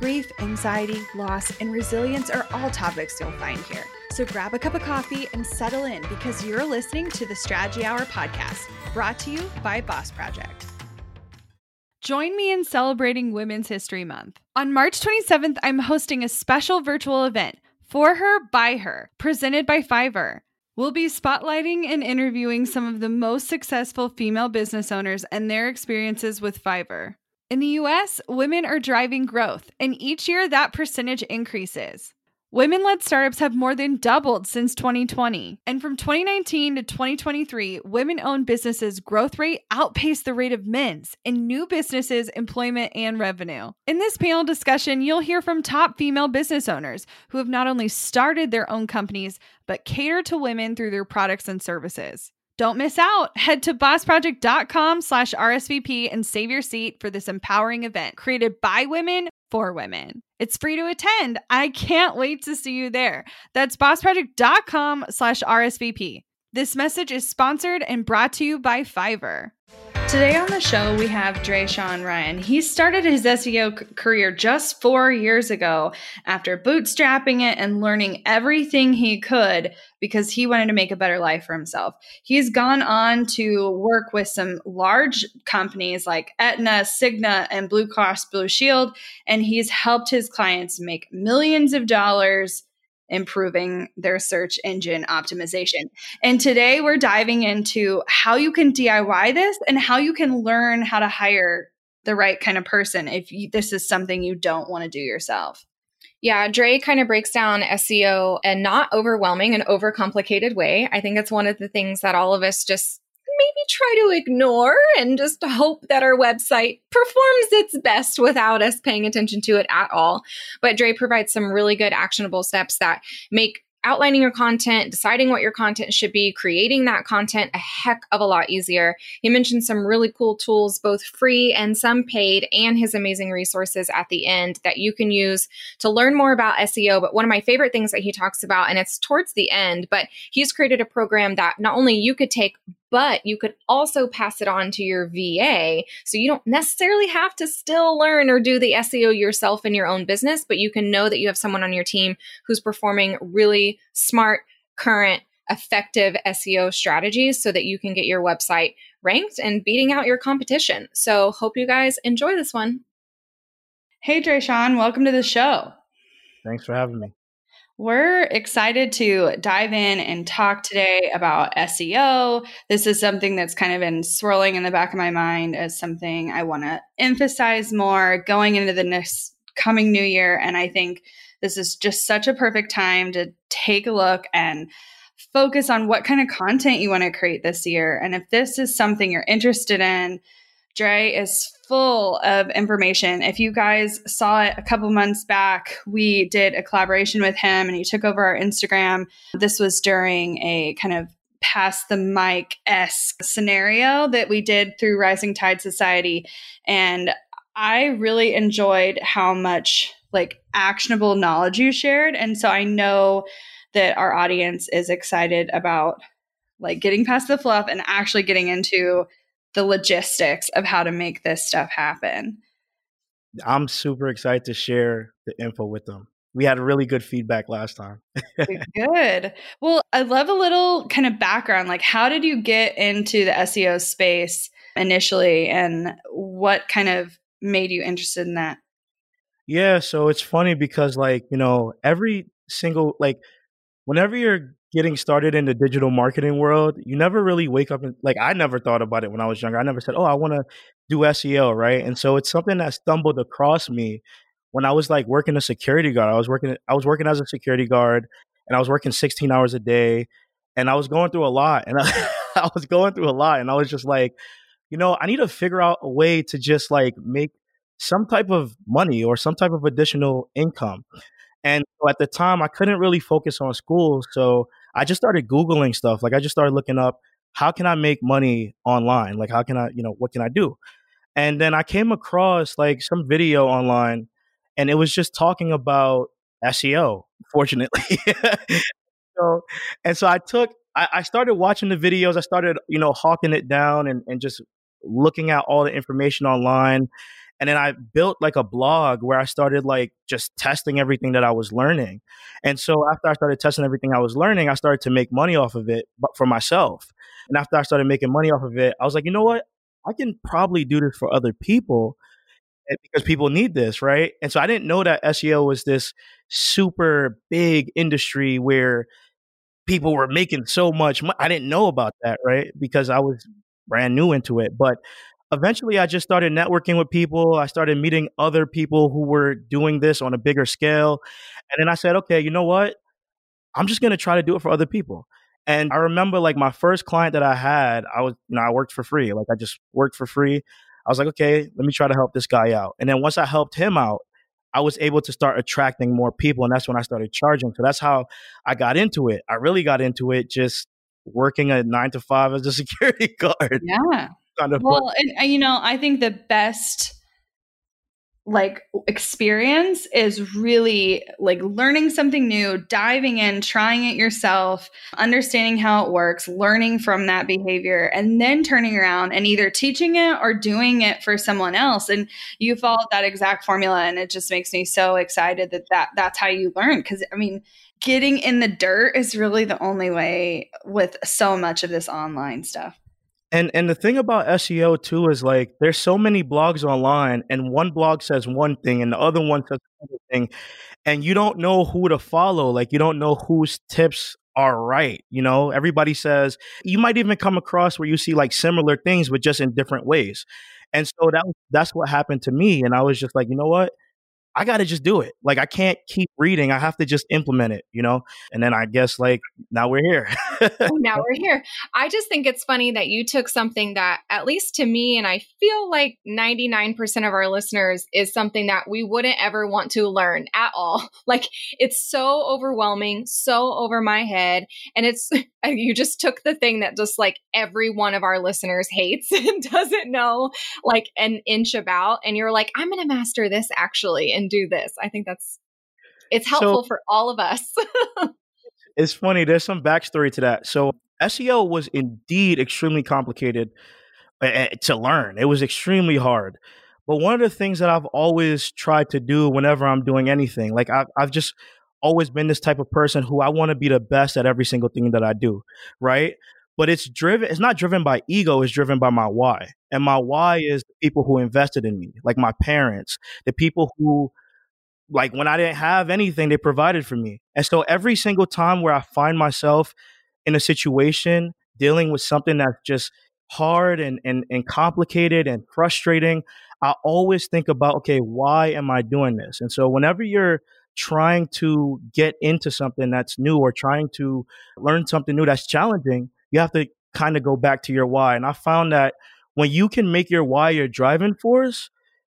Grief, anxiety, loss, and resilience are all topics you'll find here. So grab a cup of coffee and settle in because you're listening to the Strategy Hour podcast, brought to you by Boss Project. Join me in celebrating Women's History Month. On March 27th, I'm hosting a special virtual event, For Her, By Her, presented by Fiverr. We'll be spotlighting and interviewing some of the most successful female business owners and their experiences with Fiverr. In the US, women are driving growth, and each year that percentage increases. Women led startups have more than doubled since 2020. And from 2019 to 2023, women owned businesses' growth rate outpaced the rate of men's in new businesses, employment, and revenue. In this panel discussion, you'll hear from top female business owners who have not only started their own companies, but cater to women through their products and services. Don't miss out. Head to bossproject.com slash RSVP and save your seat for this empowering event created by women for women. It's free to attend. I can't wait to see you there. That's bossproject.com slash RSVP. This message is sponsored and brought to you by Fiverr. Today on the show, we have Dresean Ryan. He started his SEO career just four years ago after bootstrapping it and learning everything he could because he wanted to make a better life for himself. He's gone on to work with some large companies like Aetna, Cigna, and Blue Cross Blue Shield, and he's helped his clients make millions of dollars improving their search engine optimization. And today we're diving into how you can DIY this and how you can learn how to hire the right kind of person if you, this is something you don't want to do yourself. Yeah, Dre kind of breaks down SEO in not overwhelming and overcomplicated way. I think it's one of the things that all of us just maybe try to ignore and just hope that our website performs its best without us paying attention to it at all. But Dre provides some really good actionable steps that make outlining your content, deciding what your content should be, creating that content a heck of a lot easier. He mentioned some really cool tools, both free and some paid, and his amazing resources at the end that you can use to learn more about SEO. But one of my favorite things that he talks about, and it's towards the end, but he's created a program that not only you could take, but you could also pass it on to your VA. So you don't necessarily have to still learn or do the SEO yourself in your own business, but you can know that you have someone on your team who's performing really smart, current, effective SEO strategies so that you can get your website ranked and beating out your competition. So hope you guys enjoy this one. Hey, Dresean, welcome to the show. Thanks for having me. We're excited to dive in and talk today about SEO. This is something that's kind of been swirling in the back of my mind as something I want to emphasize more going into the next coming new year. And I think this is just such a perfect time to take a look and focus on what kind of content you want to create this year. And if this is something you're interested in, Dre is full of information. If you guys saw it a couple months back, we did a collaboration with him and he took over our Instagram. This was during a kind of pass the mic esque scenario that we did through Rising Tide Society. And I really enjoyed how much like actionable knowledge you shared. And so I know that our audience is excited about like getting past the fluff and actually getting into the logistics of how to make this stuff happen. I'm super excited to share the info with them. We had really good feedback last time. good. Well, I love a little kind of background. Like, how did you get into the SEO space initially, and what kind of made you interested in that? Yeah, so it's funny because, like, you know, every single, like, whenever you're getting started in the digital marketing world, you never really wake up and like I never thought about it when I was younger. I never said, "Oh, I want to do SEO," right? And so it's something that stumbled across me when I was like working a security guard. I was working I was working as a security guard and I was working 16 hours a day and I was going through a lot and I, I was going through a lot and I was just like, you know, I need to figure out a way to just like make some type of money or some type of additional income. And at the time, I couldn't really focus on school. So I just started Googling stuff. Like I just started looking up how can I make money online? Like how can I, you know, what can I do? And then I came across like some video online and it was just talking about SEO, fortunately. so, and so I took, I, I, started watching the videos. I started, you know, hawking it down and, and just looking at all the information online. And then I built like a blog where I started like just testing everything that I was learning. And so after I started testing everything I was learning, I started to make money off of it, but for myself. And after I started making money off of it, I was like, you know what? I can probably do this for other people eh, because people need this, right? And so I didn't know that SEO was this super big industry where people were making so much money. I didn't know about that, right? Because I was brand new into it. But eventually I just started networking with people. I started meeting other people who were doing this on a bigger scale. And then I said, okay, you know what? I'm just going to try to do it for other people. And I remember like my first client that I had, I was, you know, I worked for free. Like I just worked for free. I was like, okay, let me try to help this guy out. And then once I helped him out, I was able to start attracting more people. And that's when I started charging. So that's how I got into it. I really got into it just working a nine to five as a security guard. Yeah. Kind of well, and, you know, I think the best like experience is really like learning something new, diving in, trying it yourself, understanding how it works, learning from that behavior, and then turning around and either teaching it or doing it for someone else. And you followed that exact formula, and it just makes me so excited that, that that's how you learn. Because I mean, getting in the dirt is really the only way with so much of this online stuff. And and the thing about SEO too is like there's so many blogs online and one blog says one thing and the other one says another thing and you don't know who to follow like you don't know whose tips are right you know? Everybody says you might even come across where you see like similar things but just in different ways. And so that that's what happened to me and I was just like you know what I got to just do it. Like I can't keep reading. I have to just implement it, you know? And then I guess like now we're here. Oh, now we're here. I just think it's funny that you took something that at least to me and I feel like 99% of our listeners is something that we wouldn't ever want to learn at all. Like it's so overwhelming, so over my head and it's you just took the thing that just like every one of our listeners hates and doesn't know like an inch about and you're like I'm going to master this actually and do this. I think that's it's helpful so, for all of us. it's funny. There's some backstory to that. So SEO was indeed extremely complicated to learn. It was extremely hard. But one of the things that I've always tried to do whenever I'm doing anything, like I've, I've just always been this type of person who I want to be the best at every single thing that I do, right? But it's driven, it's not driven by ego, it's driven by my why. And my why is the people who invested in me, like my parents, the people who, like when I didn't have anything, they provided for me. And so every single time where I find myself in a situation dealing with something that's just hard and, and, and complicated and frustrating, I always think about, okay, why am I doing this? And so whenever you're trying to get into something that's new or trying to learn something new that's challenging, you have to kind of go back to your why. And I found that when you can make your why your driving force,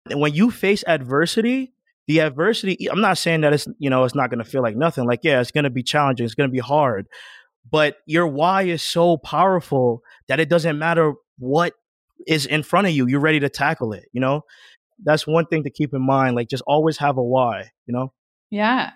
and when you face adversity, the adversity, I'm not saying that it's, you know, it's not going to feel like nothing. Like, yeah, it's going to be challenging. It's going to be hard. But your why is so powerful that it doesn't matter what is in front of you. You're ready to tackle it, you know? That's one thing to keep in mind. Like, just always have a why, you know? Yeah.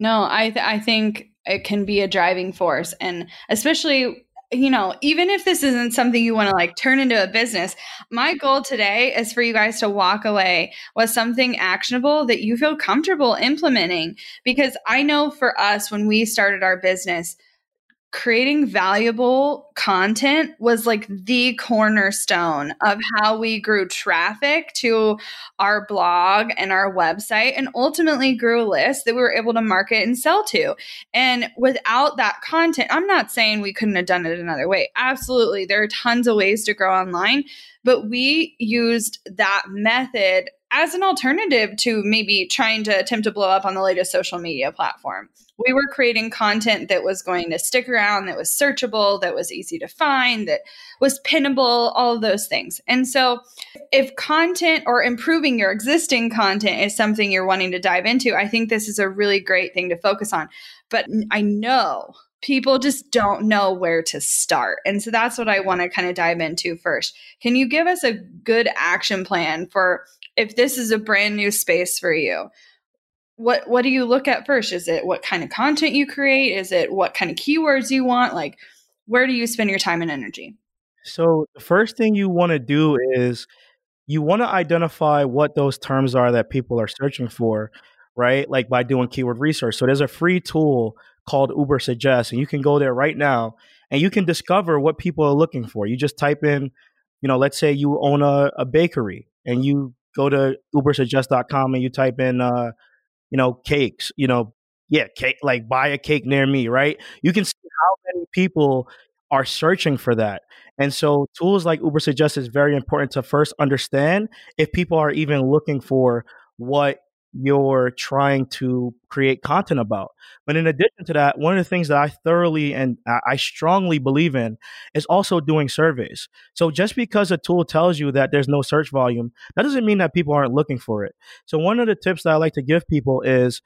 No, I th- I think it can be a driving force and especially you know, even if this isn't something you want to like turn into a business, my goal today is for you guys to walk away with something actionable that you feel comfortable implementing. Because I know for us, when we started our business, creating valuable content was like the cornerstone of how we grew traffic to our blog and our website and ultimately grew a list that we were able to market and sell to. And without that content, I'm not saying we couldn't have done it another way. Absolutely. There are tons of ways to grow online, but we used that method as an alternative to maybe trying to attempt to blow up on the latest social media platform. We were creating content that was going to stick around, that was searchable, that was easy to find, that was pinnable, all of those things. And so, if content or improving your existing content is something you're wanting to dive into, I think this is a really great thing to focus on. But I know people just don't know where to start. And so that's what I want to kind of dive into first. Can you give us a good action plan for if this is a brand new space for you? What what do you look at first? Is it what kind of content you create? Is it what kind of keywords you want? Like where do you spend your time and energy? So the first thing you want to do is you want to identify what those terms are that people are searching for, right? Like by doing keyword research. So there's a free tool called Ubersuggest and you can go there right now and you can discover what people are looking for. You just type in, you know, let's say you own a, a bakery and you go to ubersuggest.com and you type in, uh, you know, cakes, you know, yeah, cake, like buy a cake near me, right? You can see how many people are searching for that. And so tools like Ubersuggest is very important to first understand if people are even looking for what you're trying to create content about. But in addition to that, one of the things that I thoroughly and I strongly believe in is also doing surveys. So just because a tool tells you that there's no search volume, that doesn't mean that people aren't looking for it. So one of the tips that I like to give people is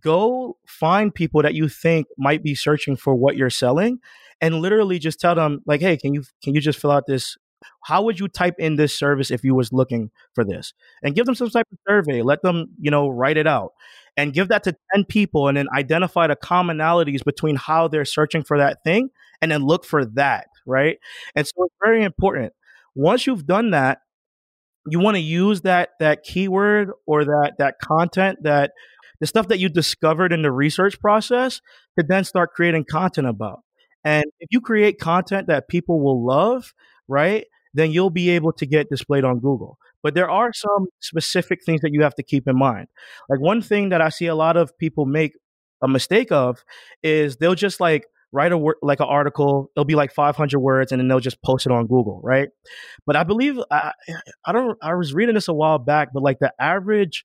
go find people that you think might be searching for what you're selling and literally just tell them like hey can you can you just fill out this how would you type in this service if you was looking for this? And give them some type of survey let them you know write it out. And give that to 10 people and then identify the commonalities between how they're searching for that thing and then look for that right? And so it's very important. Once you've done that you want to use that that keyword or that that content that the stuff that you discovered in the research process to then start creating content about. And if you create content that people will love right then you'll be able to get displayed on Google. But there are some specific things that you have to keep in mind. Like one thing that I see a lot of people make a mistake of is they'll just like write a word like an article it'll be like 500 words and then they'll just post it on google right but i believe i, I don't i was reading this a while back but like the average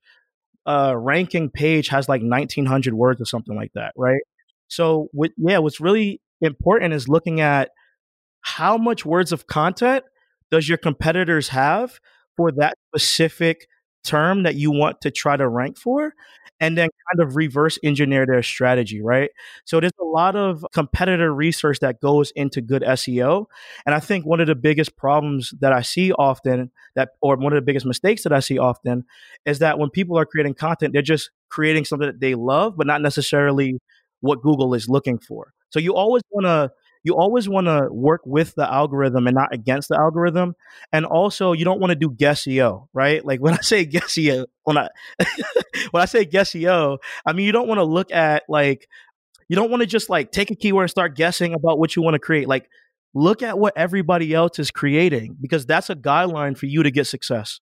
uh ranking page has like 1900 words or something like that right so with yeah what's really important is looking at how much words of content does your competitors have for that specific term that you want to try to rank for and then kind of reverse engineer their strategy, right? So there's a lot of competitor research that goes into good SEO. And I think one of the biggest problems that I see often that or one of the biggest mistakes that I see often is that when people are creating content, they're just creating something that they love, but not necessarily what Google is looking for. So you always want to you always want to work with the algorithm and not against the algorithm. And also, you don't want to do guessio, right? Like when I say guessio, when I when I say guessio, I mean you don't want to look at like you don't want to just like take a keyword and start guessing about what you want to create. Like look at what everybody else is creating because that's a guideline for you to get success.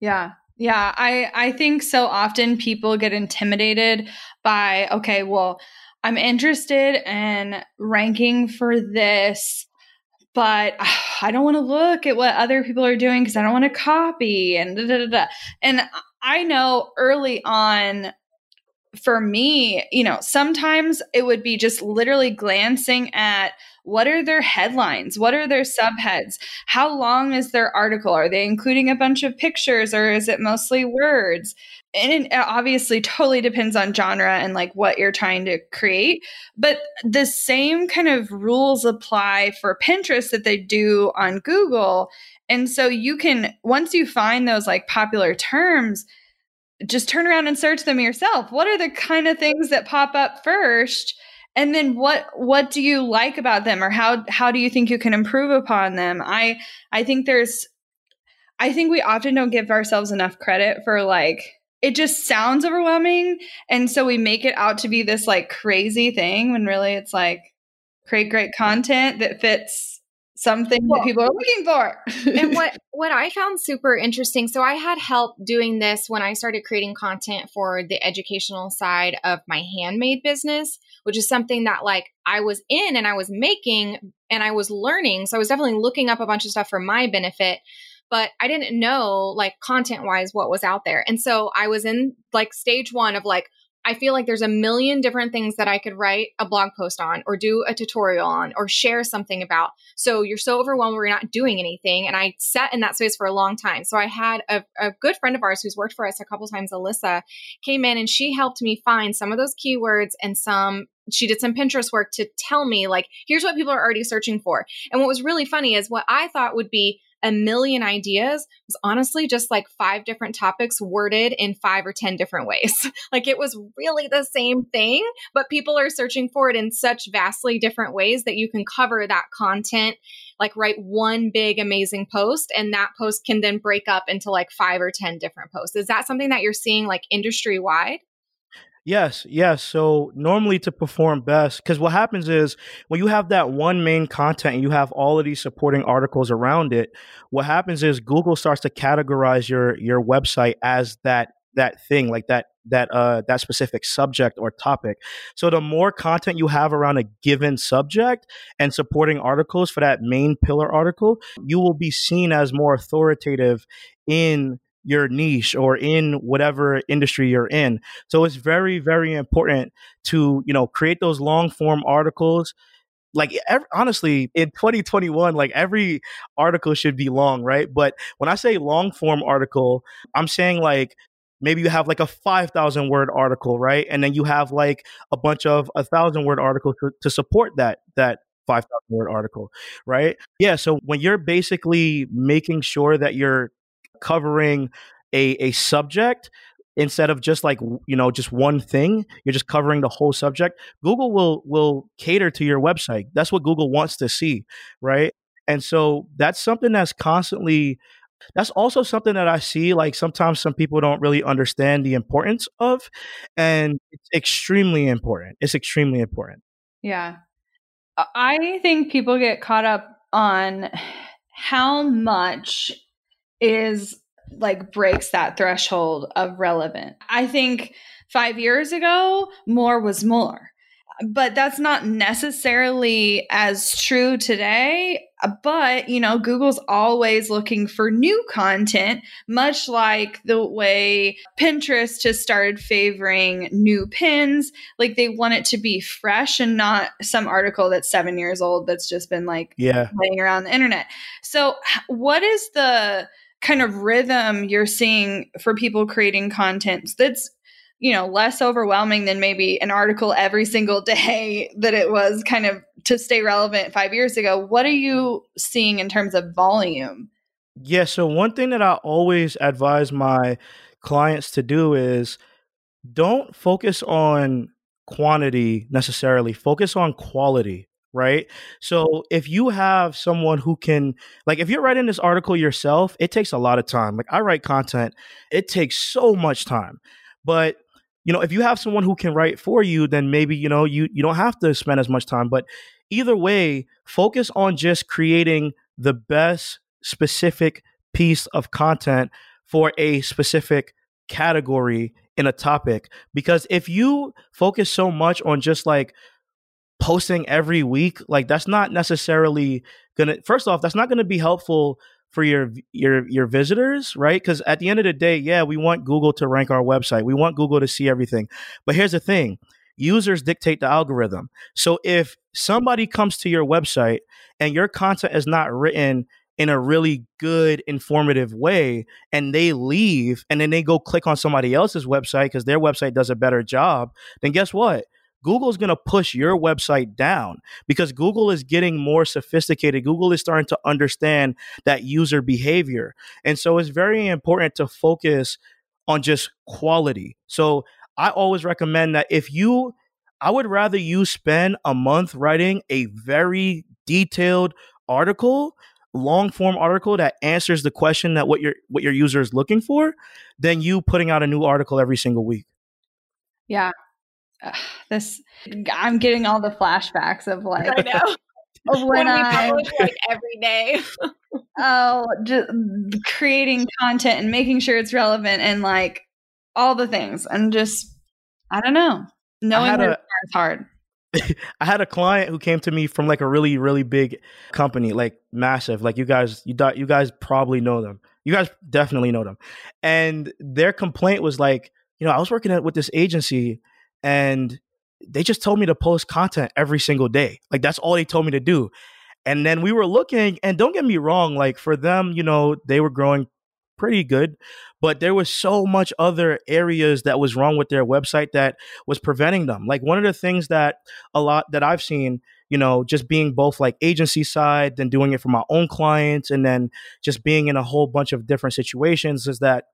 Yeah. Yeah, I I think so often people get intimidated by okay, well, I'm interested in ranking for this, but I don't want to look at what other people are doing because I don't want to copy and da, da, da, and I know early on for me, you know, sometimes it would be just literally glancing at what are their headlines? What are their subheads? How long is their article? Are they including a bunch of pictures or is it mostly words? And it uh, obviously totally depends on genre and like what you're trying to create but the same kind of rules apply for pinterest that they do on google and so you can once you find those like popular terms just turn around and search them yourself. What are the kind of things that pop up first and then what what do you like about them or how how do you think you can improve upon them? I i think there's i think we often don't give ourselves enough credit for like it just sounds overwhelming and so we make it out to be this like crazy thing when really it's like create great content that fits something well, that people are looking for. and what what I found super interesting, so I had help doing this when I started creating content for the educational side of my handmade business, which is something that like I was in and I was making and I was learning. So I was definitely looking up a bunch of stuff for my benefit but I didn't know like content wise what was out there. And so I was in like stage one of like, I feel like there's a million different things that I could write a blog post on or do a tutorial on or share something about. So you're so overwhelmed where you're not doing anything. And I sat in that space for a long time. So I had a, a good friend of ours who's worked for us a couple times, Alyssa, came in and she helped me find some of those keywords and some she did some Pinterest work to tell me, like, here's what people are already searching for. And what was really funny is what I thought would be a million ideas was honestly just like five different topics worded in five or 10 different ways. like it was really the same thing, but people are searching for it in such vastly different ways that you can cover that content, like write one big amazing post, and that post can then break up into like five or 10 different posts. Is that something that you're seeing like industry wide? Yes, yes. So normally to perform best, because what happens is when you have that one main content and you have all of these supporting articles around it, what happens is Google starts to categorize your your website as that that thing, like that that uh that specific subject or topic. So the more content you have around a given subject and supporting articles for that main pillar article, you will be seen as more authoritative in your niche or in whatever industry you're in. So it's very, very important to, you know, create those long form articles. Like every, honestly, in 2021, like every article should be long, right? But when I say long form article, I'm saying like maybe you have like a 5000 word article right and then you have like a bunch of a thousand word articles to, to support that that 5000 word article right yeah so when you're basically making sure that you're covering a, a subject instead of just like you know just one thing you're just covering the whole subject google will will cater to your website. That's what google wants to see right? And so that's something that's constantly that's also something that i see like sometimes some people don't really understand the importance of and it's extremely important it's extremely important. Yeah. I think people get caught up on how much is like breaks that threshold of relevant. I think five years ago, more was more. But that's not necessarily as true today. Uh, but, you know, Google's always looking for new content, much like the way Pinterest just started favoring new pins. Like they want it to be fresh and not some article that's seven years old that's just been like yeah. laying around the internet. So, what is the kind of rhythm you're seeing for people creating content that's you know less overwhelming than maybe an article every single day that it was kind of to stay relevant 5 years ago. What are you seeing in terms of volume? Yeah so one thing that i always advise my clients to do is don't focus on quantity necessarily. Focus on quality right? So if you have someone who can, like, if you're writing this article yourself, it takes a lot of time. Like, I write content, it takes so much time. But you know, if you have someone who can write for you, then maybe you know you you don't have to spend as much time. But either way, focus on just creating the best specific piece of content for a specific category in a topic because if you focus so much on just like posting every week like that's not necessarily gonna first off that's not gonna be helpful for your your your visitors right? Because at the end of the day yeah we want google to rank our website. We want google to see everything. But here's the thing. Users dictate the algorithm. So if somebody comes to your website and your content is not written in a really good informative way and they leave and then they go click on somebody else's website because their website does a better job then guess what Google is going to push your website down because Google is getting more sophisticated. Google is starting to understand that user behavior. And so it's very important to focus on just quality. So I always recommend that if you, I would rather you spend a month writing a very detailed article long form article that answers the question that what your what your user is looking for than you putting out a new article every single week. Yeah, this I'm getting all the flashbacks of like I know. Of when, when I like every day. oh, just creating content and making sure it's relevant and like all the things and just I don't know. Knowing where it's hard. I had a client who came to me from like a really really big company, like massive. Like you guys, you you guys probably know them. You guys definitely know them. And their complaint was like, you know, I was working at with this agency and they just told me to post content every single day. Like that's all they told me to do. And then we were looking, and don't get me wrong, like for them, you know, they were growing pretty good, but there was so much other areas that was wrong with their website that was preventing them. Like one of the things that a lot that I've seen, you know, just being both like agency side, then doing it for my own clients, and then just being in a whole bunch of different situations is that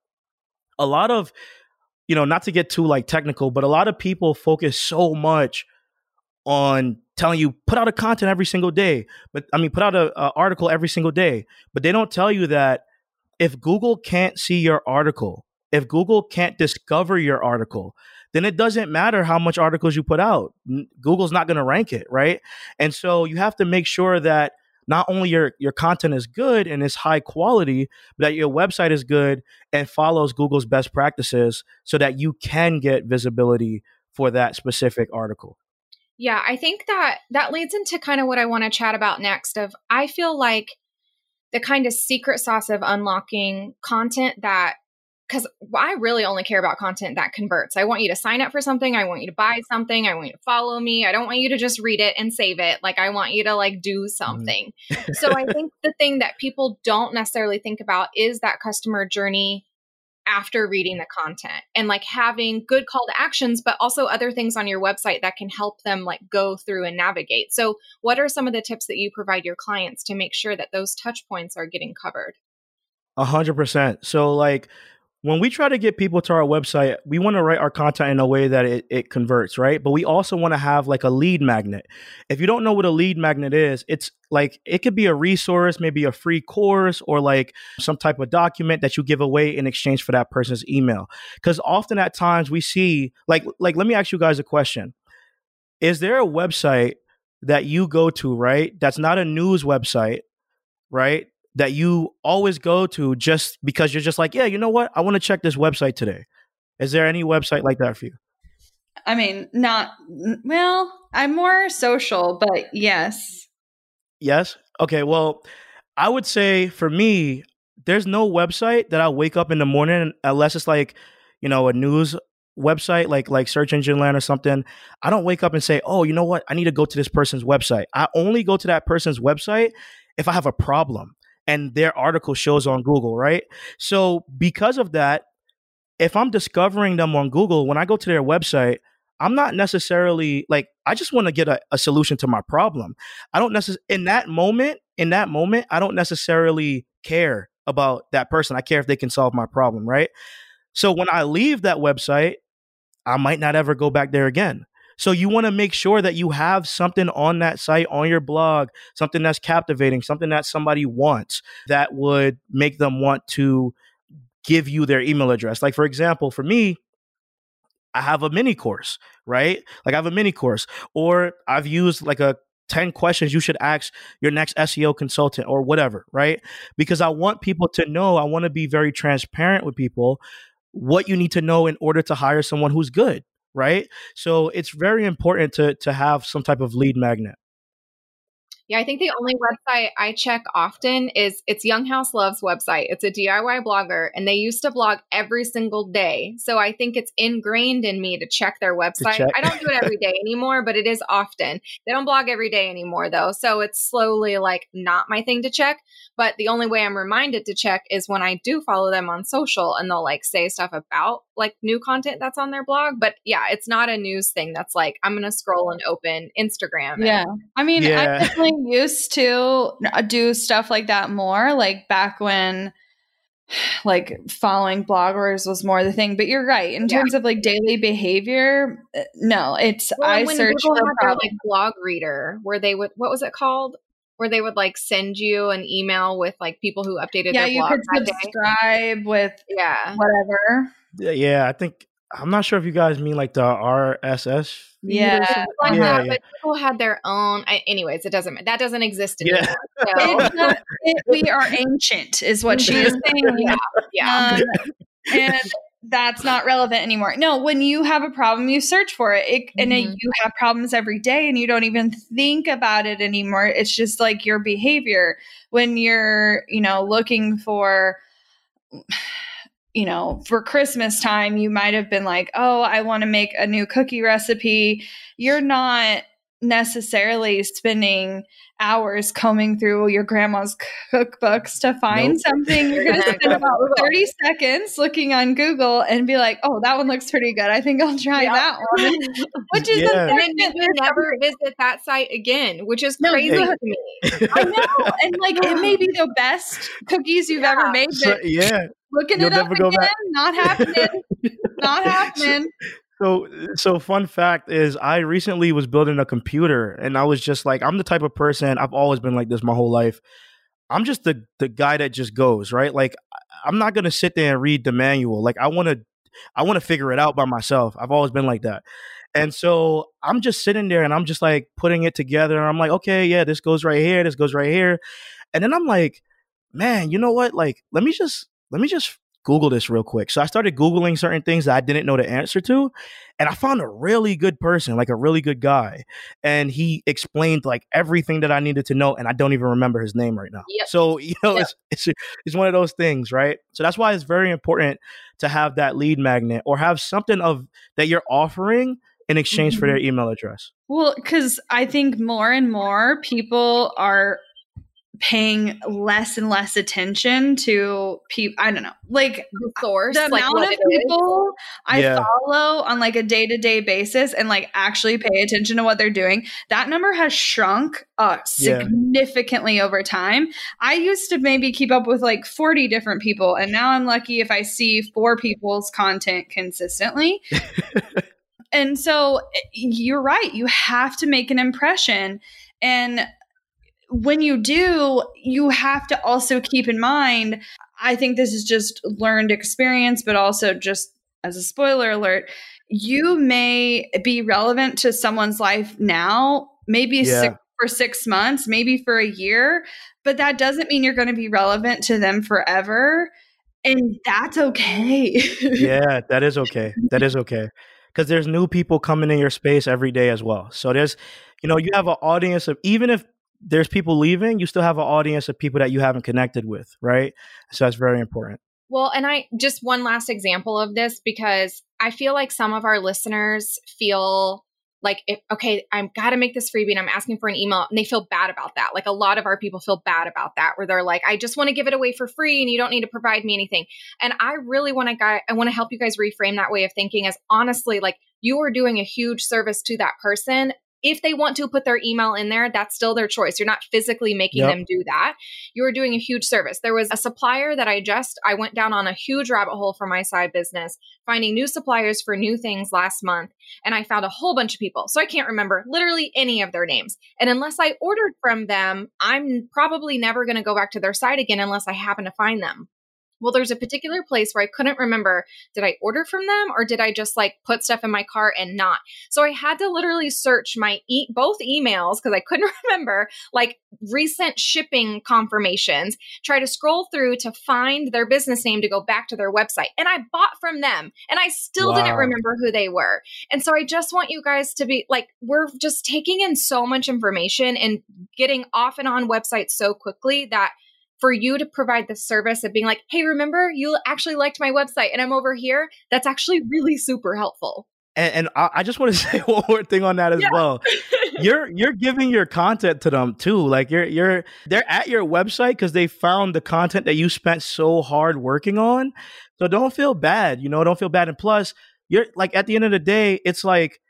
a lot of, you know, not to get too like technical, but a lot of people focus so much on telling you put out a content every single day but i mean put out a, a, article every single day but they don't tell you that if google can't see your article if google can't discover your article then it doesn't matter how much articles you put out. Google's not going to rank it right? And so you have to make sure that not only your your content is good and is high quality but that your website is good and follows google's best practices so that you can get visibility for that specific article. Yeah, I think that that leads into kind of what I want to chat about next of I feel like the kind of secret sauce of unlocking content that because I really only care about content that converts. I want you to sign up for something. I want you to buy something. I want you to follow me. I don't want you to just read it and save it. Like I want you to like do mm-hmm. something. Mm. so I think the thing that people don't necessarily think about is that customer journey after reading the content and like having good call to actions but also other things on your website that can help them like go through and navigate so what are some of the tips that you provide your clients to make sure that those touch points are getting covered a hundred percent so like when we try to get people to our website, we want to write our content in a way that it, it converts, right? But we also want to have like a lead magnet. If you don't know what a lead magnet is, it's like it could be a resource, maybe a free course, or like some type of document that you give away in exchange for that person's email. Because often at times we see, like, like let me ask you guys a question: Is there a website that you go to, right? That's not a news website, right? That you always go to just because you're just like, yeah, you know what? I want to check this website today. Is there any website like that for you? I mean, not well, I'm more social, but yes. Yes. Okay. Well, I would say for me, there's no website that I wake up in the morning unless it's like, you know, a news website like like search engine land or something i don't wake up and say oh you know what i need to go to this person's website i only go to that person's website if i have a problem and their article shows on Google, right? So because of that, if I'm discovering them on Google, when I go to their website, I'm not necessarily like I just want to get a, a, solution to my problem. I don't necessarily in that moment, in that moment, I don't necessarily care about that person. I care if they can solve my problem, right? So when I leave that website, I might not ever go back there again. So you want to make sure that you have something on that site, on your blog, something that's captivating, something that somebody wants that would make them want to give you their email address. Like, for example, for me, I have a mini course, right? Like, I have a mini course, or I've used like a 10 questions you should ask your next SEO consultant or whatever, right? Because I want people to know, I want to be very transparent with people what you need to know in order to hire someone who's good, right? So it's very important to to have some type of lead magnet. Yeah, I think the only website I check often is it's Young House Love's website. It's a DIY blogger and they used to blog every single day. So I think it's ingrained in me to check their website. Check. I don't do it every day anymore, but it is often. They don't blog every day anymore though. So it's slowly like not my thing to check. But the only way I'm reminded to check is when I do follow them on social and they'll like say stuff about like new content that's on their blog. But yeah, it's not a news thing that's like, I'm going to scroll and open Instagram. Yeah. I mean, yeah. I definitely used to do stuff like that more, like back when like following bloggers was more the thing. But you're right. In yeah. terms of like daily behavior, uh, no, it's well, I search for their, like blog reader where they would what was it called? where they would like send you an email with like people who updated yeah, their you could subscribe with yeah whatever. Yeah, I think I'm not sure if you guys mean like the RSS. Yeah, like yeah, that, yeah, but people had their own. I, anyways, it doesn't. That doesn't exist anymore. Yeah. So. it, we are ancient, is what she is saying. yeah, yeah. Um, and that's not relevant anymore. No, when you have a problem, you search for it, it mm-hmm. and it, you have problems every day, and you don't even think about it anymore. It's just like your behavior when you're, you know, looking for. You know, for Christmas time, you might have been like, oh, I want to make a new cookie recipe. You're not necessarily spending hours combing through your grandma's cookbooks to find nope. something. You're going to spend about 30 seconds looking on Google and be like, oh, that one looks pretty good. I think I'll try that one. Which is yeah. And then you never visit that site again, which is crazy no, to me. I know. And like, it may be the best cookies you've yeah. ever made. So, yeah. Looking You'll it up again, not happening. not happening. So, so fun fact is, I recently was building a computer, and I was just like, I'm the type of person I've always been like this my whole life. I'm just the the guy that just goes right. Like, I'm not gonna sit there and read the manual. Like, I want to, I want to figure it out by myself. I've always been like that. And so I'm just sitting there and I'm just like putting it together. And I'm like, okay, yeah, this goes right here, this goes right here. And then I'm like, man, you know what? Like, let me just let me just Google this real quick. So I started Googling certain things that I didn't know the answer to. And I found a really good person, like a really good guy. And he explained like everything that I needed to know. And I don't even remember his name right now. Yep. So, you know, yep. it's, it's, it's one of those things, right? So that's why it's very important to have that lead magnet or have something of that you're offering in exchange for their mm-hmm. email address. Well, because I think more and more people are paying less and less attention to people i don't know like the source the like amount of people i yeah. follow on like a day-to-day basis and like actually pay attention to what they're doing that number has shrunk uh significantly yeah. over time i used to maybe keep up with like 40 different people and now i'm lucky if i see four people's content consistently and so eh, you're right you have to make an impression and when you do, you have to also keep in mind, I think this is just learned experience, but also just as a spoiler alert, you may be relevant to someone's life now, maybe yeah. six, for six months, maybe for a year, but that doesn't mean you're going to be relevant to them forever. And that's okay. yeah, that is okay. That is okay. Because there's new people coming in your space every day as well. So there's, you know, you have an audience of, even if there's people leaving, you still have an audience of people that you haven't connected with, right? So that's very important. Well, and I just one last example of this because I feel like some of our listeners feel like if, okay i've got to make this freebie and i'm asking for an email and they feel bad about that like a lot of our people feel bad about that where they're like i just want to give it away for free and you don't need to provide me anything and i really want to i want to help you guys reframe that way of thinking as honestly like you are doing a huge service to that person if they want to put their email in there, that's still their choice. You're not physically making yep. them do that. You're doing a huge service. There was a supplier that I just I went down on a huge rabbit hole for my side business, finding new suppliers for new things last month, and I found a whole bunch of people. So I can't remember literally any of their names. And unless I ordered from them, I'm probably never going to go back to their site again unless I happen to find them. Well, there's a particular place where I couldn't remember did I order from them or did I just like put stuff in my cart and not? So I had to literally search my e- both emails because I couldn't remember like recent shipping confirmations, try to scroll through to find their business name to go back to their website. And I bought from them and I still wow. didn't remember who they were. And so I just want you guys to be like, we're just taking in so much information and getting off and on websites so quickly that for you to provide the service of being like, hey, remember you actually liked my website and I'm over here, that's actually really super helpful. And, and I, just want to say one more thing on that as yeah. well. you're you're giving your content to them too. Like you're you're they're at your website because they found the content that you spent so hard working on. So don't feel bad, you know, don't feel bad. And plus, you're like at the end of the day, it's like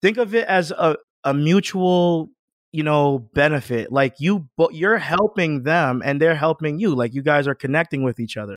think of it as a, a mutual you know benefit like you but you're helping them and they're helping you like you guys are connecting with each other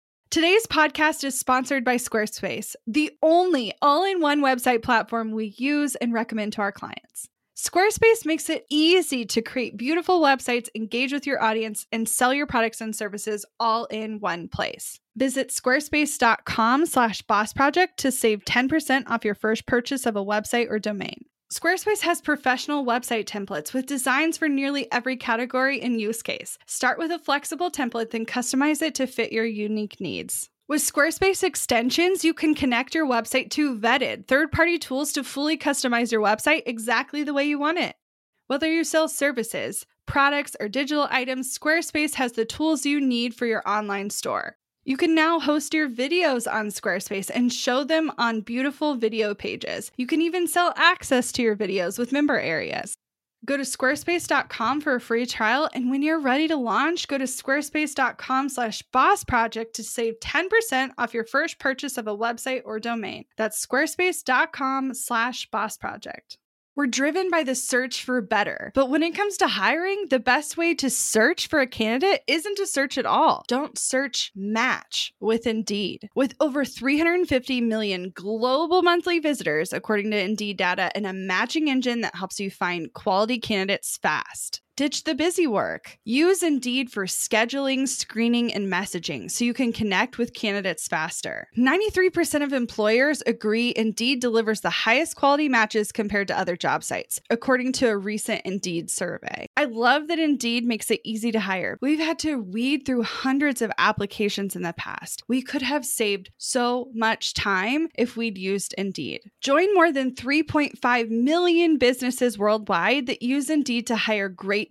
Today's podcast is sponsored by Squarespace, the only all in one website platform we use and recommend to our clients. Squarespace makes it easy to create beautiful websites, engage with your audience, and sell your products and services all in one place. Visit squarespace.com slash boss project to save 10% off your first purchase of a website or domain. Squarespace has professional website templates with designs for nearly every category and use case. Start with a flexible template, then customize it to fit your unique needs. With Squarespace extensions, you can connect your website to vetted third party tools to fully customize your website exactly the way you want it. Whether you sell services, products, or digital items, Squarespace has the tools you need for your online store. You can now host your videos on Squarespace and show them on beautiful video pages. You can even sell access to your videos with member areas. Go to squarespace.com for a free trial, and when you're ready to launch, go to squarespace.com slash boss project to save 10% off your first purchase of a website or domain. That's squarespace.com slash boss project. We're driven by the search for better. But when it comes to hiring, the best way to search for a candidate isn't to search at all. Don't search, match with Indeed. With over 350 million global monthly visitors, according to Indeed data, and a matching engine that helps you find quality candidates fast. Ditch the busy work. Use Indeed for scheduling, screening, and messaging so you can connect with candidates faster. 93% of employers agree Indeed delivers the highest quality matches compared to other job sites, according to a recent Indeed survey. I love that Indeed makes it easy to hire. We've had to weed through hundreds of applications in the past. We could have saved so much time if we'd used Indeed. Join more than 3.5 million businesses worldwide that use Indeed to hire great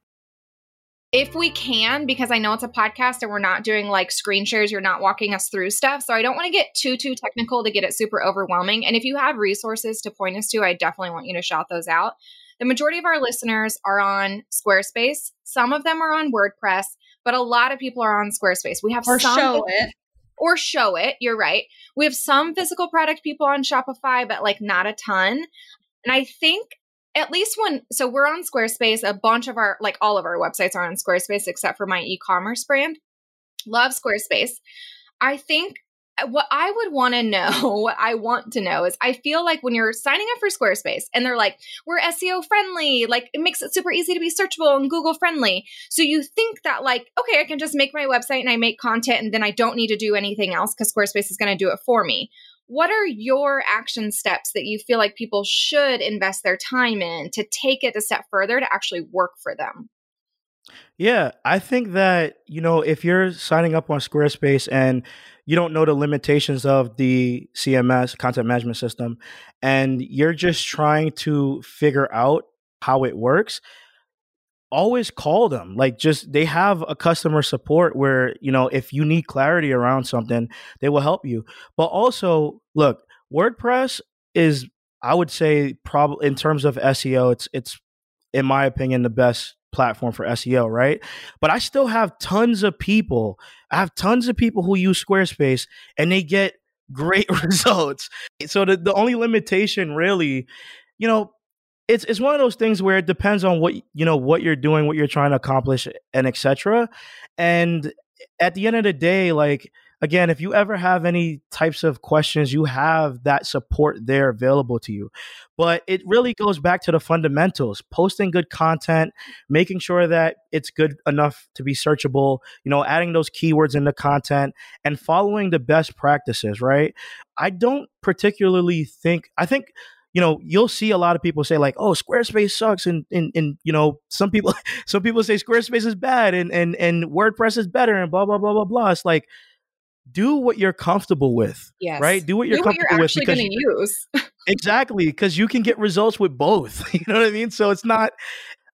if we can, because I know it's a podcast and we're not doing like screen shares, you're not walking us through stuff. So I don't want to get too, too technical to get it super overwhelming. And if you have resources to point us to, I definitely want you to shout those out. The majority of our listeners are on Squarespace. Some of them are on WordPress, but a lot of people are on Squarespace. We have or some Showit. Or Showit. You're right. We have some physical product people on Shopify, but like not a ton. And I think at least when so we're on Squarespace, a bunch of our like all of our websites are on Squarespace except for my e-commerce brand. Love Squarespace. I think uh, what I would want to know, what I want to know is I feel like when you're signing up for Squarespace and they're like, we're SEO friendly, like it makes it super easy to be searchable and Google friendly. So you think that, like, okay, I can just make my website and I make content and then I don't need to do anything else because Squarespace is going to do it for me what are your action steps that you feel like people should invest their time in to take it a step further to actually work for them? Yeah, I think that, you know, if you're signing up on Squarespace and you don't know the limitations of the CMS, content management system, and you're just trying to figure out how it works, always call them. Like just they have a customer support where you know if you need clarity around something they will help you. But also look wordpress is i would say probably in terms of seo it's it's in my opinion the best platform for seo right? But i still have tons of people i have tons of people who use squarespace and they get great results. So the, the only limitation really you know it's it's one of those things where it depends on what you know what you're doing, what you're trying to accomplish, and etc. And at the end of the day, like again, if you ever have any types of questions, you have that support there available to you. But it really goes back to the fundamentals posting good content, making sure that it's good enough to be searchable, you know, adding those keywords in the content and following the best practices, right? I don't particularly think, I think you know, you'll see a lot of people say like, "Oh, Squarespace sucks," and and and you know, some people some people say Squarespace is bad, and and and WordPress is better, and blah blah blah blah blah. It's like, do what you're comfortable with, yes. right? Do what you're do comfortable what you're with because use exactly because you can get results with both. You know what I mean? So it's not.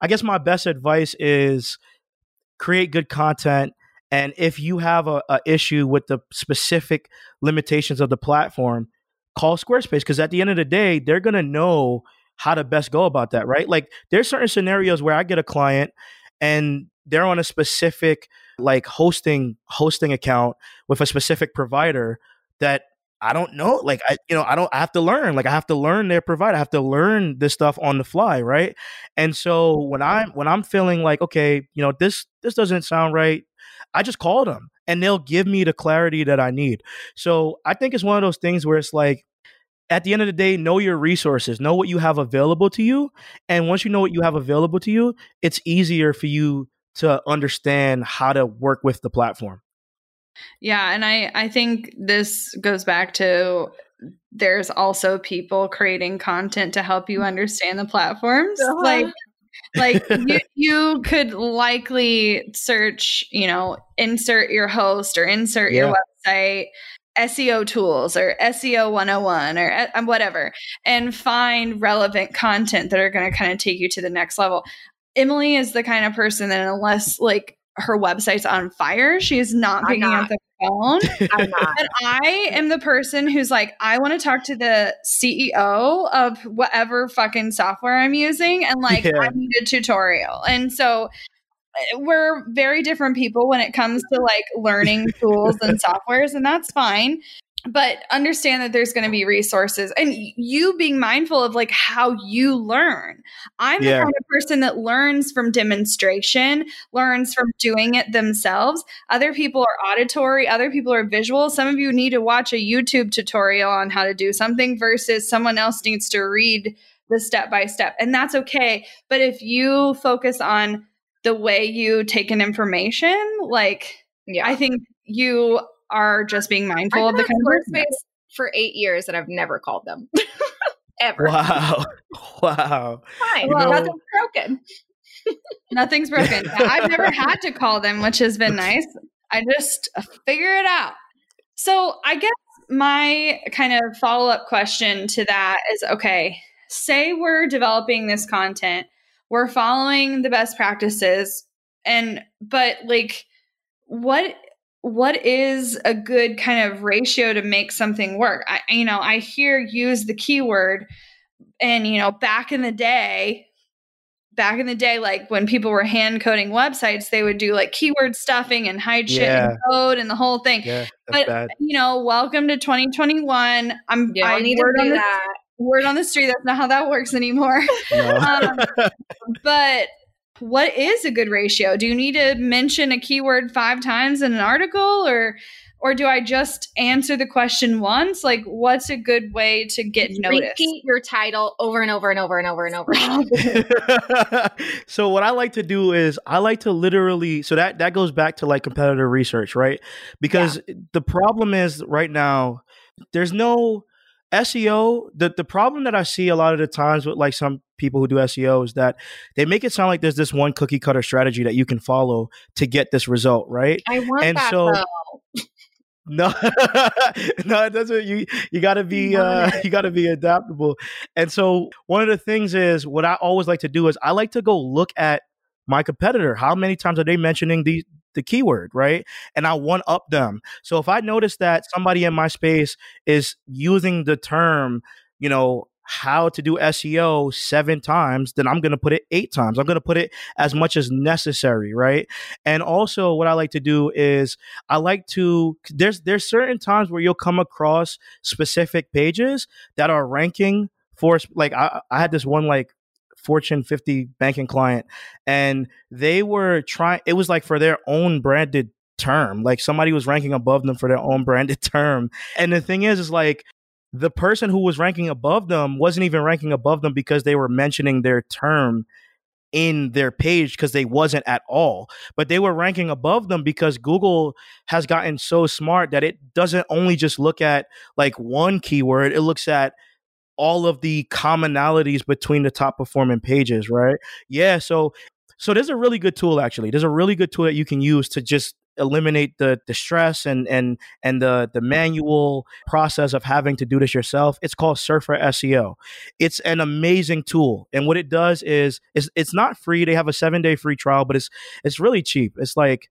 I guess my best advice is create good content. And if you have a, a issue with the specific limitations of the platform, call Squarespace because at the end of the day, they're going to know how to best go about that, right? Like there's certain scenarios where I get a client and they're on a specific like hosting hosting account with a specific provider that I don't know. Like I, you know, I don't. I have to learn. Like I have to learn their provider. I have to learn this stuff on the fly, right? And so when I'm when I'm feeling like, okay, you know, this this doesn't sound right, I just call them and they'll give me the clarity that I need. So I think it's one of those things where it's like, at the end of the day, know your resources, know what you have available to you. And once you know what you have available to you, it's easier for you to understand how to work with the platform. Yeah, and I I think this goes back to there's also people creating content to help you understand the platforms. Uh-huh. Like like you, you could likely search, you know, insert your host or insert yeah. your website SEO tools or SEO 101 or uh, whatever and find relevant content that are going to kind of take you to the next level. Emily is the kind of person that unless like her website's on fire, she's not picking not. up the phone. I'm. And I am the person who's like, I want to talk to the CEO of whatever fucking software I'm using, and like, yeah. I need a tutorial. And so eh, we're very different people when it comes to like learning tools and softwares, and that's fine but understand that there's going to be resources and you being mindful of like how you learn. I'm yeah. the kind of person that learns from demonstration learns from doing it themselves. Other people are auditory other people are visual. Some of you need to watch a youtube tutorial on how to do something versus someone else needs to read the step by step and that's okay. But if you focus on the way you take in information like yeah. I think you are just being mindful of the kind of space for eight years and I've never called them. Ever. Wow. Wow. Fine. Well, know, nothing's broken. nothing's broken. I've never had to call them, which has been nice. I just uh, figure it out. So I guess my kind of follow up question to that is okay, say we're developing this content, we're following the best practices, and but like, what what is a good kind of ratio to make something work? I, you know, I hear use the keyword, and you know, back in the day, back in the day, like when people were hand coding websites, they would do like keyword stuffing and hide shit yeah. in code and the whole thing. Yeah, but bad. you know, welcome to 2021. I'm yeah, I need to do that. Word on the street. That's not how that works anymore. No. um, but what is a good ratio? Do you need to mention a keyword five times in an article or or do I just answer the question once? Like what's a good way to get noticed? Repeat your title over and over and over and over and over. so what I like to do is I like to literally so that that goes back to like competitor research, right? Because yeah. the problem is right now there's no SEO, the, the problem that I see a lot of the times with like some people who do SEO is that they make it sound like there's this one cookie cutter strategy that you can follow to get this result, right? I want and that so, though. No, no, it doesn't. You you got to be uh, you got to be adaptable. And so one of the things is what I always like to do is I like to go look at my competitor. How many times are they mentioning the the keyword, right? And I one up them. So if I notice that somebody in my space is using the term, you know, how to do SEO seven times, then I'm going to put it eight times. I'm going to put it as much as necessary, right? And also what I like to do is I like to there's there's certain times where you'll come across specific pages that are ranking for like I, I had this one like Fortune 50 banking client, and they were trying. It was like for their own branded term. Like somebody was ranking above them for their own branded term. And the thing is, is like the person who was ranking above them wasn't even ranking above them because they were mentioning their term in their page because they wasn't at all. But they were ranking above them because google has gotten so smart that it doesn't only just look at like one keyword it looks at all of the commonalities between the top performing pages right? Yeah so so there's a really good tool actually. There's a really good tool that you can use to just eliminate the the stress and and and the the manual process of having to do this yourself it's called surfer seo it's an amazing tool and what it does is it's, it's not free they have a seven day free trial but it's it's really cheap. It's like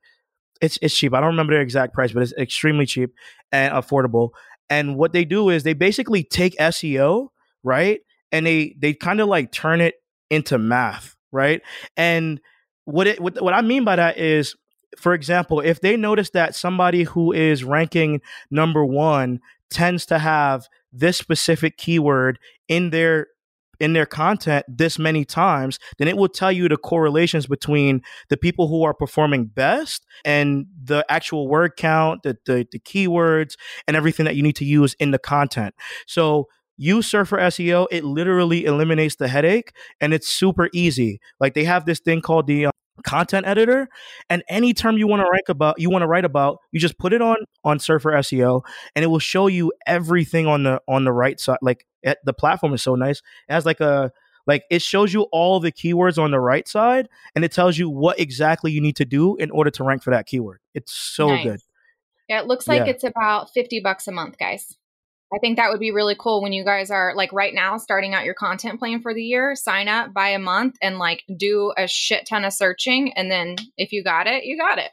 it's it's cheap. I don't remember the exact price but it's extremely cheap and affordable. And what they do is they basically take seo right and they they kind of like turn it into math right? And what it what, what i mean by that is for example, if they notice that somebody who is ranking number one tends to have this specific keyword in their in their content this many times, then it will tell you the correlations between the people who are performing best and the actual word count, the, the, the keywords, and everything that you need to use in the content. So use Surfer SEO. It literally eliminates the headache and it's super easy. Like they have this thing called the content editor and any term you want to rank about you want to write about you just put it on on surfer seo and it will show you everything on the on the right side like it, eh, the platform is so nice it has like a like it shows you all the keywords on the right side and it tells you what exactly you need to do in order to rank for that keyword it's so nice. good yeah it looks like yeah. it's about 50 bucks a month guys I think that would be really cool when you guys are like right now starting out your content plan for the year, sign up by a month and like do a shit ton of searching and then if you got it, you got it.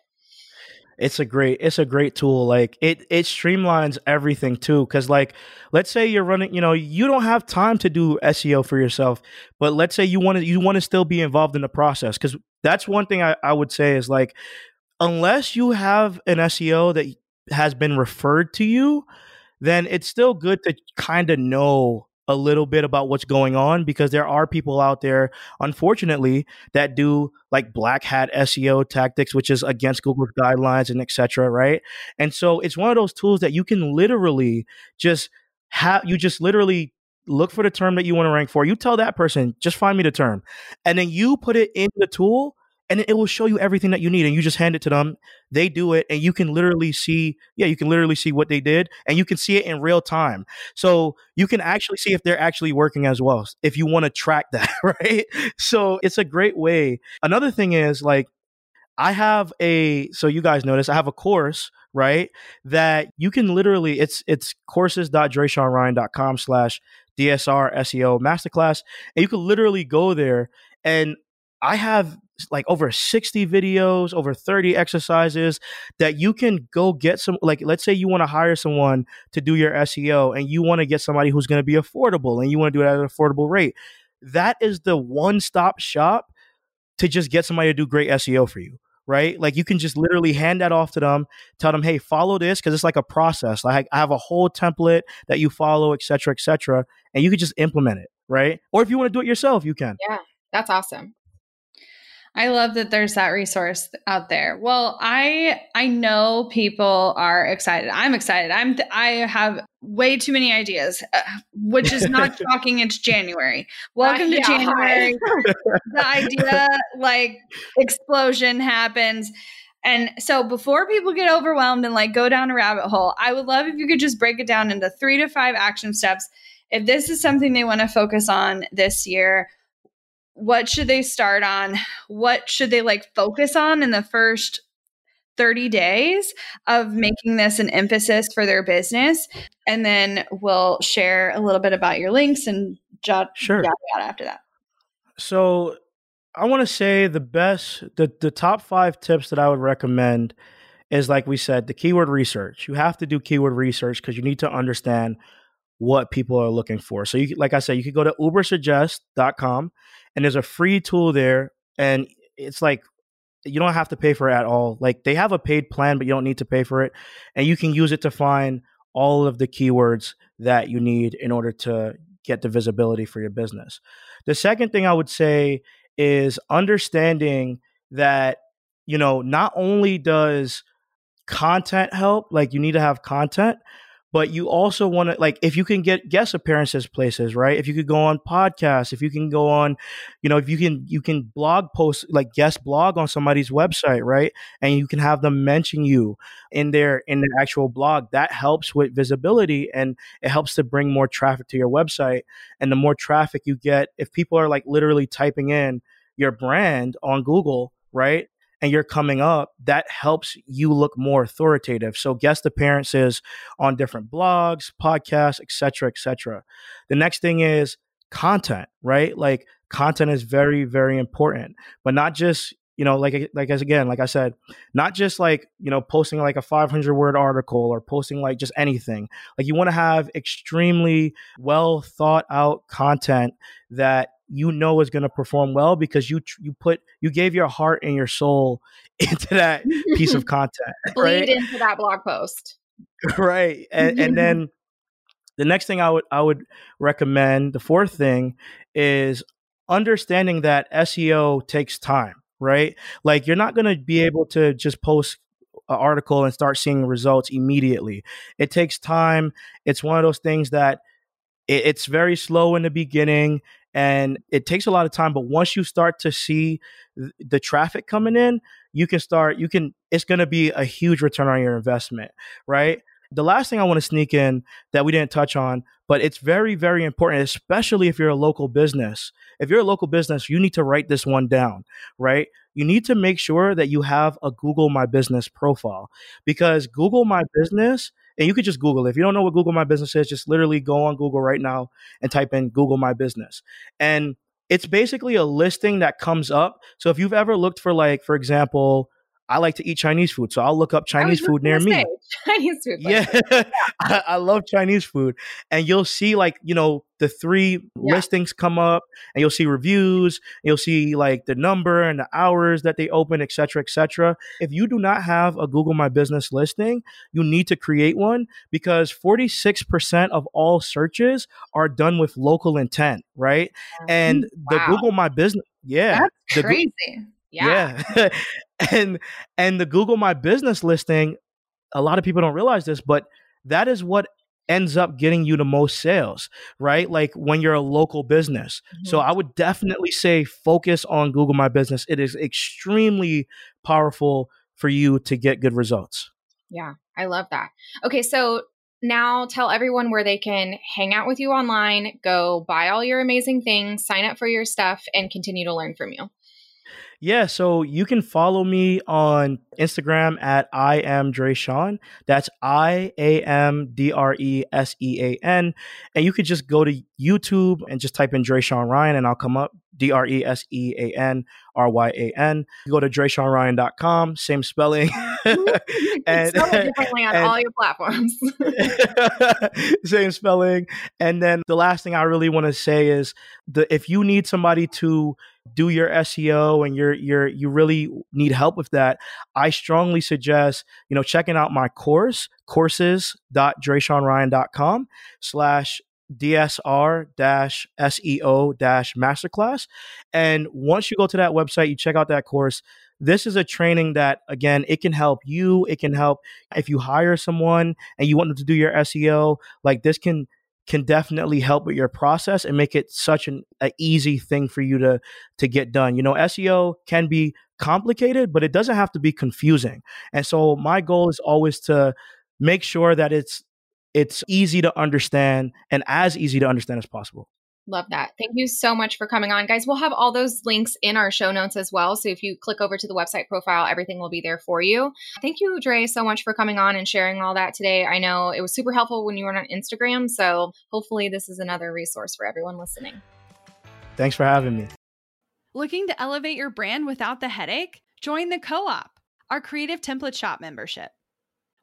It's a great it's a great tool. Like it it streamlines everything too cuz like let's say you're running, you know, you don't have time to do SEO for yourself, but let's say you want to you want to still be involved in the process cuz that's one thing I, I would say is like unless you have an SEO that has been referred to you, then it's still good to kind of know a little bit about what's going on because there are people out there, unfortunately, that do like black hat SEO tactics, which is against Google's guidelines and etc. Right, and so it's one of those tools that you can literally just have. You just literally look for the term that you want to rank for. You tell that person, just find me the term, and then you put it in the tool and it will show you everything that you need and you just hand it to them. They do it and you can literally see yeah you can literally see what they did and you can see it in real time. So you can actually see if they're actually working as well if you want to track that right? So it's a great way. Another thing is like I have a so you guys notice I have a course right that you can literally it's it's courses.dreseanryan.com slash DSR SEO masterclass and you can literally go there and I have like over 60 videos, over 30 exercises that you can go get some like let's say you want to hire someone to do your SEO and you want to get somebody who's going to be affordable and you want to do it at an affordable rate. That is the one-stop shop to just get somebody to do great SEO for you right? Like you can just literally hand that off to them, tell them, hey, follow this because it's like a process. Like I have a whole template that you follow, et cetera, et cetera, and you can just implement it, right? Or if you want to do it yourself, you can. Yeah, that's awesome. I love that there's that resource out there. Well, I I know people are excited. I'm excited. I'm I have way too many ideas, uh, which is not shocking. It's January. Welcome uh, yeah, to January. the idea like explosion happens. And so before people get overwhelmed and like go down a rabbit hole, I would love if you could just break it down into 3 to 5 action steps. If this is something they want to focus on this year, what should they start on? What should they like focus on in the first 30 days of making this an emphasis for their business? And then we'll share a little bit about your links and jot sure. after that. So I want to say the best, the, the top five tips that I would recommend is like we said, the keyword research. You have to do keyword research because you need to understand what people are looking for. So you like I said, you could go to ubersuggest.com and there's a free tool there and it's like you don't have to pay for it at all. Like they have a paid plan but you don't need to pay for it and you can use it to find all of the keywords that you need in order to get the visibility for your business. The second thing I would say is understanding that, you know, not only does content help, like you need to have content, but you also want to like if you can get guest appearances places right? If you could go on podcasts if you can go on you know if you can you can blog post like guest blog on somebody's website right? And you can have them mention you in their in their actual blog. That helps with visibility and it helps to bring more traffic to your website. And the more traffic you get if people are like literally typing in your brand on google right and you're coming up, that helps you look more authoritative. So guest appearances on different blogs, podcasts, etc., etc. The next thing is content, right? Like content is very, very important, but not just you know like like as again like i said not just like you know posting like a 500 word article or posting like just anything. Like you want to have extremely well thought out content that you know is going to perform well because you you put you gave your heart and your soul into that piece of content bleed right? into that blog post. Right and, and then the next thing i would i would recommend the fourth thing is understanding that seo takes time right? Like you're not going to be able to just post an article and start seeing results immediately. It takes time. It's one of those things that it's very slow in the beginning and it takes a lot of time but once you start to see the traffic coming in you can start you can it's going to be a huge return on your investment right the last thing i want to sneak in that we didn't touch on but it's very very important especially if you're a local business if you're a local business you need to write this one down right you need to make sure that you have a google my business profile because google my business and you could just Google. It. If you don't know what Google My Business is, just literally go on Google right now and type in Google My Business. And it's basically a listing that comes up. So if you've ever looked for like, for example, I like to eat Chinese food, so I'll look up Chinese food near me. Chinese food. Yeah, I, I, love Chinese food, and you'll see like you know the three yeah. listings come up, and you'll see reviews, you'll see like the number and the hours that they open, etc., etc. If you do not have a Google My Business listing, you need to create one because forty six percent of all searches are done with local intent, right? And mm, wow. the Google My Business, yeah, that's crazy. Yeah. yeah. and and the Google My Business listing, a lot of people don't realize this, but that is what ends up getting you the most sales, right? Like when you're a local business. Mm-hmm. So I would definitely say focus on Google My Business. It is extremely powerful for you to get good results. Yeah, I love that. Okay, so now tell everyone where they can hang out with you online, go buy all your amazing things, sign up for your stuff, and continue to learn from you. Yeah, so you can follow me on Instagram at I am Dresean. That's I A M D R E S E A N. And you could just go to YouTube and just type in Dresean Ryan and I'll come up. D R E S E A N R Y A N. You go to DreSeanRyan.com, same spelling. and spell differently on and, all your platforms. same spelling. And then the last thing I really want to say is the if you need somebody to do your SEO and you're you're you really need help with that, I strongly suggest, you know, checking out my course, courses.dreseanryan.com slash DSR SEO masterclass. And once you go to that website, you check out that course. This is a training that, again, it can help you. It can help if you hire someone and you want them to do your SEO. Like this can can definitely help with your process and make it such an easy thing for you to to get done. You know, SEO can be complicated, but it doesn't have to be confusing. And so my goal is always to make sure that it's it's easy to understand and as easy to understand as possible. Love that. Thank you so much for coming on, guys. We'll have all those links in our show notes as well. So if you click over to the website profile, everything will be there for you. Thank you, Dre, so much for coming on and sharing all that today. I know it was super helpful when you were on Instagram. So hopefully, this is another resource for everyone listening. Thanks for having me. Looking to elevate your brand without the headache? Join the Co op, our creative template shop membership.